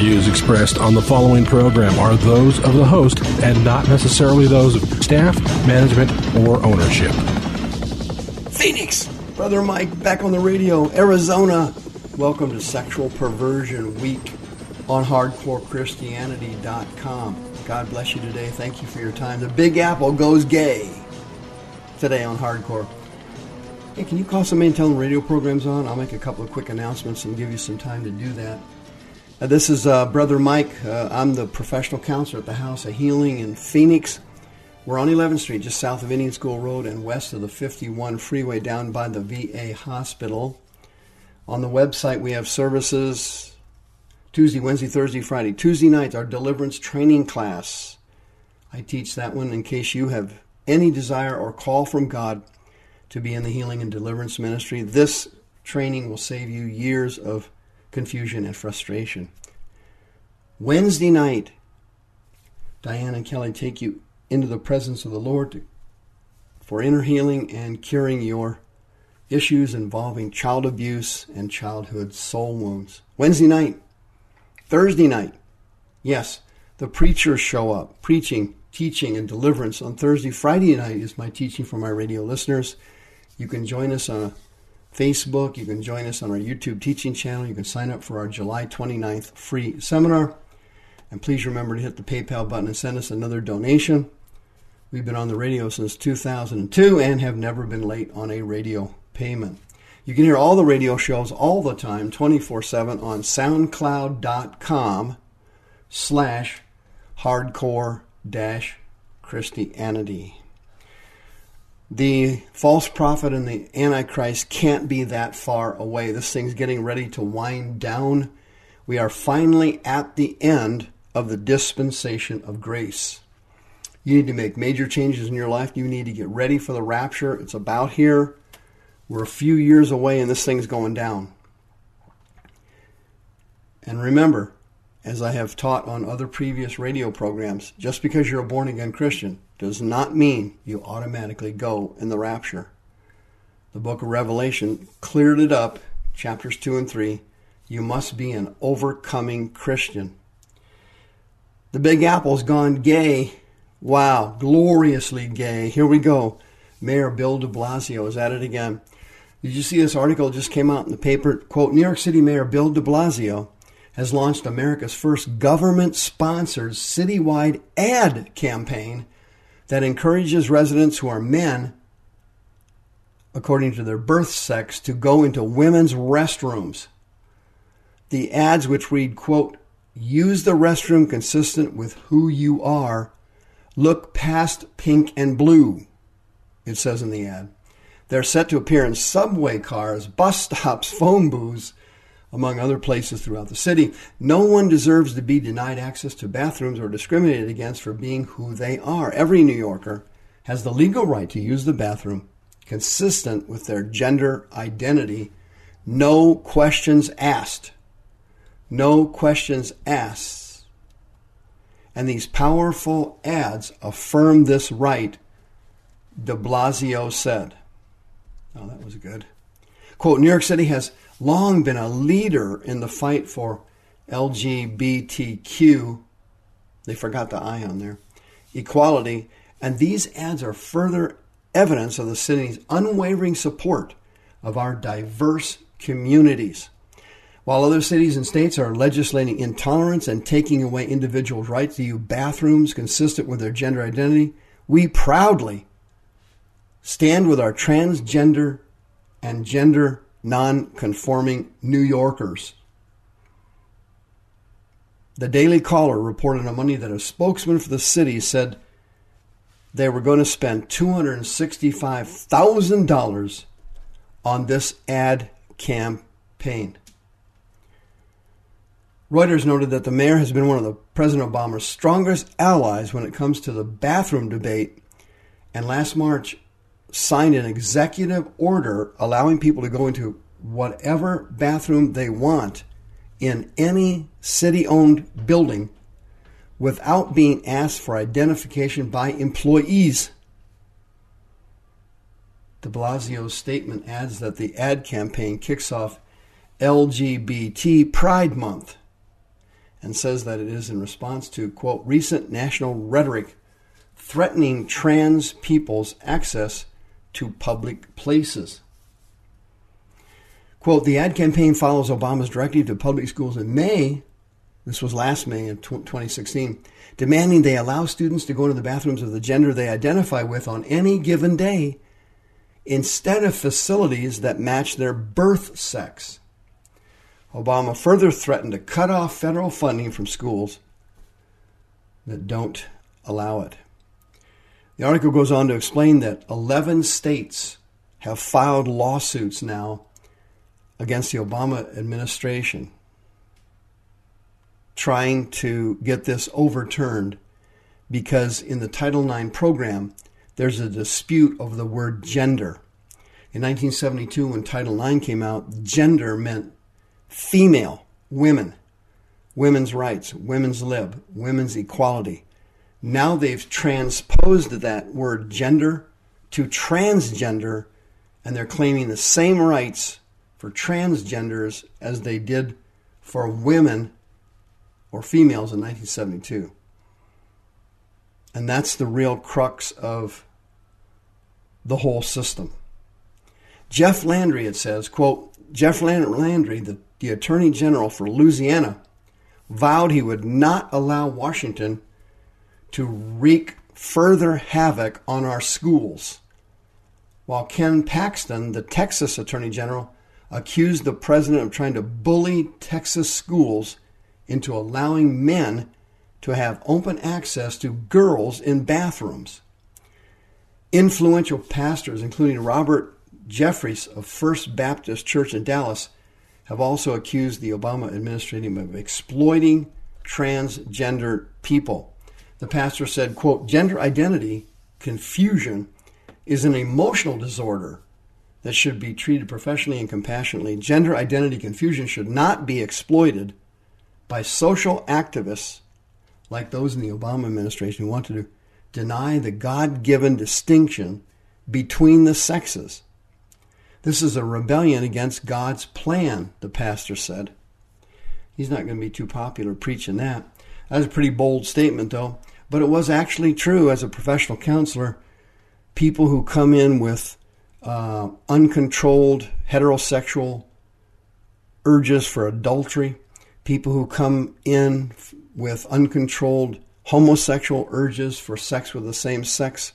views expressed on the following program are those of the host and not necessarily those of staff, management, or ownership. Phoenix, Brother Mike, back on the radio, Arizona. Welcome to Sexual Perversion Week on HardcoreChristianity.com. God bless you today. Thank you for your time. The Big Apple goes gay today on Hardcore. Hey, can you call somebody and tell them radio program's on? I'll make a couple of quick announcements and give you some time to do that. Uh, this is uh, Brother Mike. Uh, I'm the professional counselor at the House of Healing in Phoenix. We're on 11th Street, just south of Indian School Road and west of the 51 freeway down by the VA hospital. On the website, we have services Tuesday, Wednesday, Thursday, Friday. Tuesday nights, our deliverance training class. I teach that one in case you have any desire or call from God to be in the healing and deliverance ministry. This training will save you years of confusion and frustration. Wednesday night, Diane and Kelly take you into the presence of the Lord to, for inner healing and curing your issues involving child abuse and childhood soul wounds. Wednesday night, Thursday night, yes, the preachers show up, preaching, teaching, and deliverance. On Thursday, Friday night is my teaching for my radio listeners. You can join us on Facebook. You can join us on our YouTube teaching channel. You can sign up for our July 29th free seminar. And please remember to hit the PayPal button and send us another donation. We've been on the radio since 2002 and have never been late on a radio payment. You can hear all the radio shows all the time, 24-7 on soundcloud.com slash hardcore dash Christianity. The false prophet and the Antichrist can't be that far away. This thing's getting ready to wind down. We are finally at the end of the dispensation of grace. You need to make major changes in your life. You need to get ready for the rapture. It's about here. We're a few years away and this thing's going down. And remember, as I have taught on other previous radio programs, just because you're a born again Christian does not mean you automatically go in the rapture. The book of Revelation cleared it up, chapters 2 and 3. You must be an overcoming Christian. The Big Apple's gone gay. Wow, gloriously gay. Here we go. Mayor Bill de Blasio is at it again. Did you see this article just came out in the paper? Quote New York City Mayor Bill de Blasio has launched America's first government sponsored citywide ad campaign that encourages residents who are men, according to their birth sex, to go into women's restrooms. The ads, which read, quote, use the restroom consistent with who you are, look past pink and blue, it says in the ad. They're set to appear in subway cars, bus stops, phone booths, among other places throughout the city. No one deserves to be denied access to bathrooms or discriminated against for being who they are. Every New Yorker has the legal right to use the bathroom consistent with their gender identity. No questions asked. No questions asked. And these powerful ads affirm this right, de Blasio said. Oh, that was good. Quote New York City has long been a leader in the fight for LGBTQ. They forgot the I on there. Equality. And these ads are further evidence of the city's unwavering support of our diverse communities. While other cities and states are legislating intolerance and taking away individuals' rights to use bathrooms consistent with their gender identity, we proudly stand with our transgender and gender non-conforming New Yorkers. The Daily Caller reported on Monday that a spokesman for the city said they were going to spend $265,000 on this ad campaign. Reuters noted that the mayor has been one of the President Obama's strongest allies when it comes to the bathroom debate, and last March signed an executive order allowing people to go into whatever bathroom they want in any city owned building without being asked for identification by employees. De Blasio's statement adds that the ad campaign kicks off LGBT Pride Month and says that it is in response to, quote, recent national rhetoric threatening trans people's access to public places. Quote, the ad campaign follows Obama's directive to public schools in May, this was last May in 2016, demanding they allow students to go into the bathrooms of the gender they identify with on any given day instead of facilities that match their birth sex. Obama further threatened to cut off federal funding from schools that don't allow it. The article goes on to explain that 11 states have filed lawsuits now against the Obama administration, trying to get this overturned because in the Title IX program, there's a dispute over the word gender. In 1972, when Title IX came out, gender meant female, women, women's rights, women's lib, women's equality. Now they've transposed that word gender to transgender, and they're claiming the same rights for transgenders as they did for women or females in 1972. And that's the real crux of the whole system. Jeff Landry, it says, quote, Jeff Landry, the, the Attorney General for Louisiana, vowed he would not allow Washington to wreak further havoc on our schools. While Ken Paxton, the Texas Attorney General, accused the president of trying to bully Texas schools into allowing men to have open access to girls in bathrooms. Influential pastors, including Robert Jeffress of First Baptist Church in Dallas, have also accused the Obama administration of exploiting transgender people. The pastor said, quote, gender identity confusion is an emotional disorder that should be treated professionally and compassionately. Gender identity confusion should not be exploited by social activists like those in the Obama administration who want to deny the God given distinction between the sexes. This is a rebellion against God's plan, the pastor said. He's not going to be too popular preaching that. That's a pretty bold statement, though. But it was actually true as a professional counselor. People who come in with uh, uncontrolled heterosexual urges for adultery, people who come in with uncontrolled homosexual urges for sex with the same sex,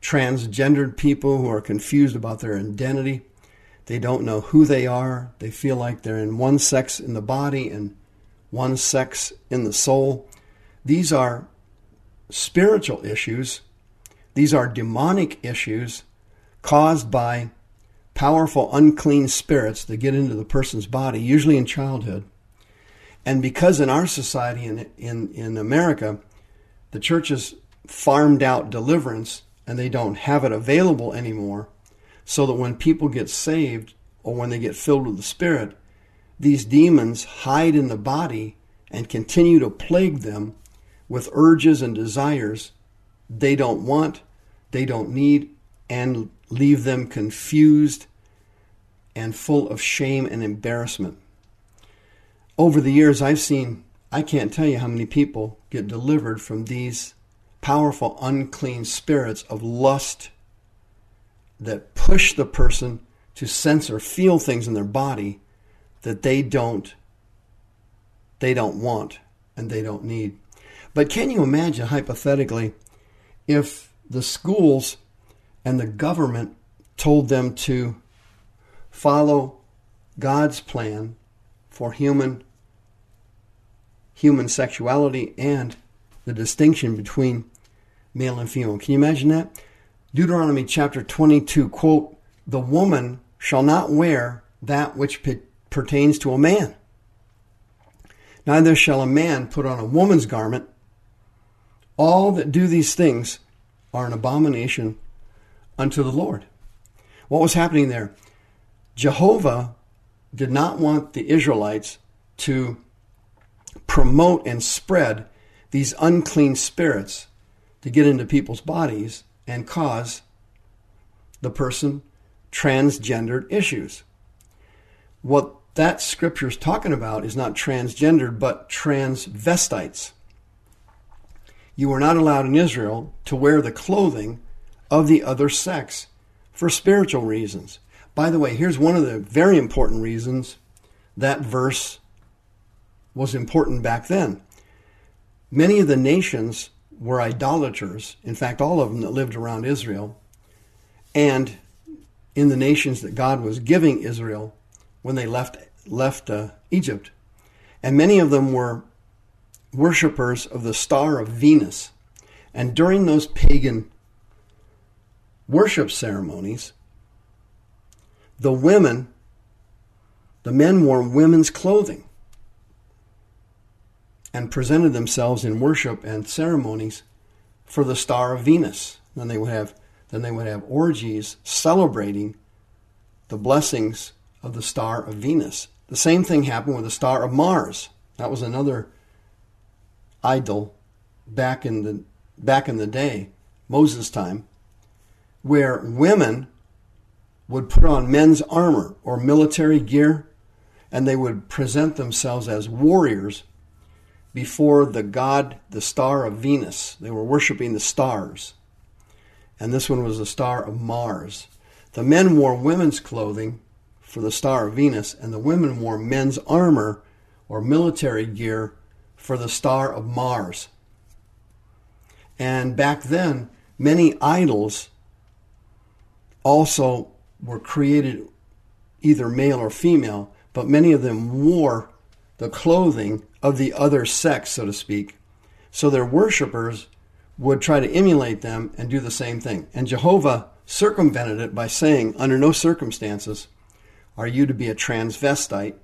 transgendered people who are confused about their identity. They don't know who they are. They feel like they're in one sex in the body and one sex in the soul. These are spiritual issues. These are demonic issues caused by powerful unclean spirits that get into the person's body, usually in childhood. And because in our society in, in, in America, the church has farmed out deliverance and they don't have it available anymore, so that when people get saved or when they get filled with the Spirit, these demons hide in the body and continue to plague them with urges and desires they don't want, they don't need, and leave them confused and full of shame and embarrassment. Over the years, I've seen, I can't tell you how many people get delivered from these powerful, unclean spirits of lust that push the person to sense or feel things in their body that they don't they don't want and they don't need. But can you imagine hypothetically if the schools and the government told them to follow God's plan for human human sexuality and the distinction between male and female. Can you imagine that? Deuteronomy chapter 22 quote, "The woman shall not wear that which pertains to a man. Neither shall a man put on a woman's garment. All that do these things are an abomination unto the Lord. What was happening there? Jehovah did not want the Israelites to promote and spread these unclean spirits to get into people's bodies and cause the person transgendered issues. What that scripture is talking about is not transgendered, but transvestites. You are not allowed in Israel to wear the clothing of the other sex for spiritual reasons. By the way, here's one of the very important reasons that verse was important back then. Many of the nations were idolaters, in fact, all of them that lived around Israel, and in the nations that God was giving Israel when they left, left uh, Egypt. And many of them were worshippers of the star of Venus. And during those pagan worship ceremonies, the women, the men wore women's clothing and presented themselves in worship and ceremonies for the star of Venus. Then they would have then they would have orgies celebrating the blessings of the star of Venus. The same thing happened with the star of Mars. That was another idol back in the back in the day, Moses' time, where women would put on men's armor or military gear and they would present themselves as warriors before the god, the star of Venus. They were worshiping the stars. And this one was the star of Mars. The men wore women's clothing for the star of Venus, and the women wore men's armor or military gear for the star of Mars. And back then, many idols also were created either male or female, but many of them wore the clothing of the other sex, so to speak. So their worshippers would try to emulate them and do the same thing. And Jehovah circumvented it by saying, under no circumstances are you to be a transvestite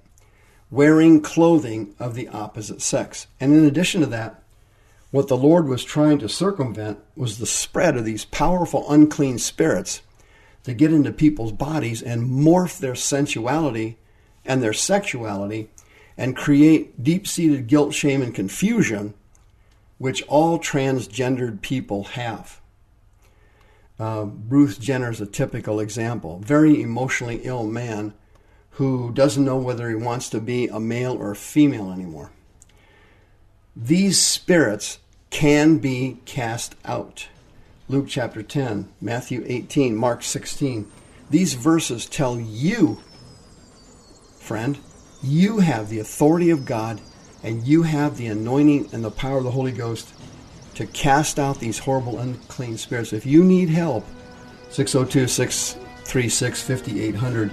wearing clothing of the opposite sex. And in addition to that, what the Lord was trying to circumvent was the spread of these powerful unclean spirits to get into people's bodies and morph their sensuality and their sexuality and create deep seated guilt, shame, and confusion, which all transgendered people have. Uh, Bruce Jenner is a typical example. Very emotionally ill man who doesn't know whether he wants to be a male or a female anymore. These spirits can be cast out. Luke chapter 10, Matthew 18, Mark 16. These verses tell you, friend, you have the authority of God and you have the anointing and the power of the Holy Ghost to cast out these horrible, unclean spirits. If you need help, 602 636 5800.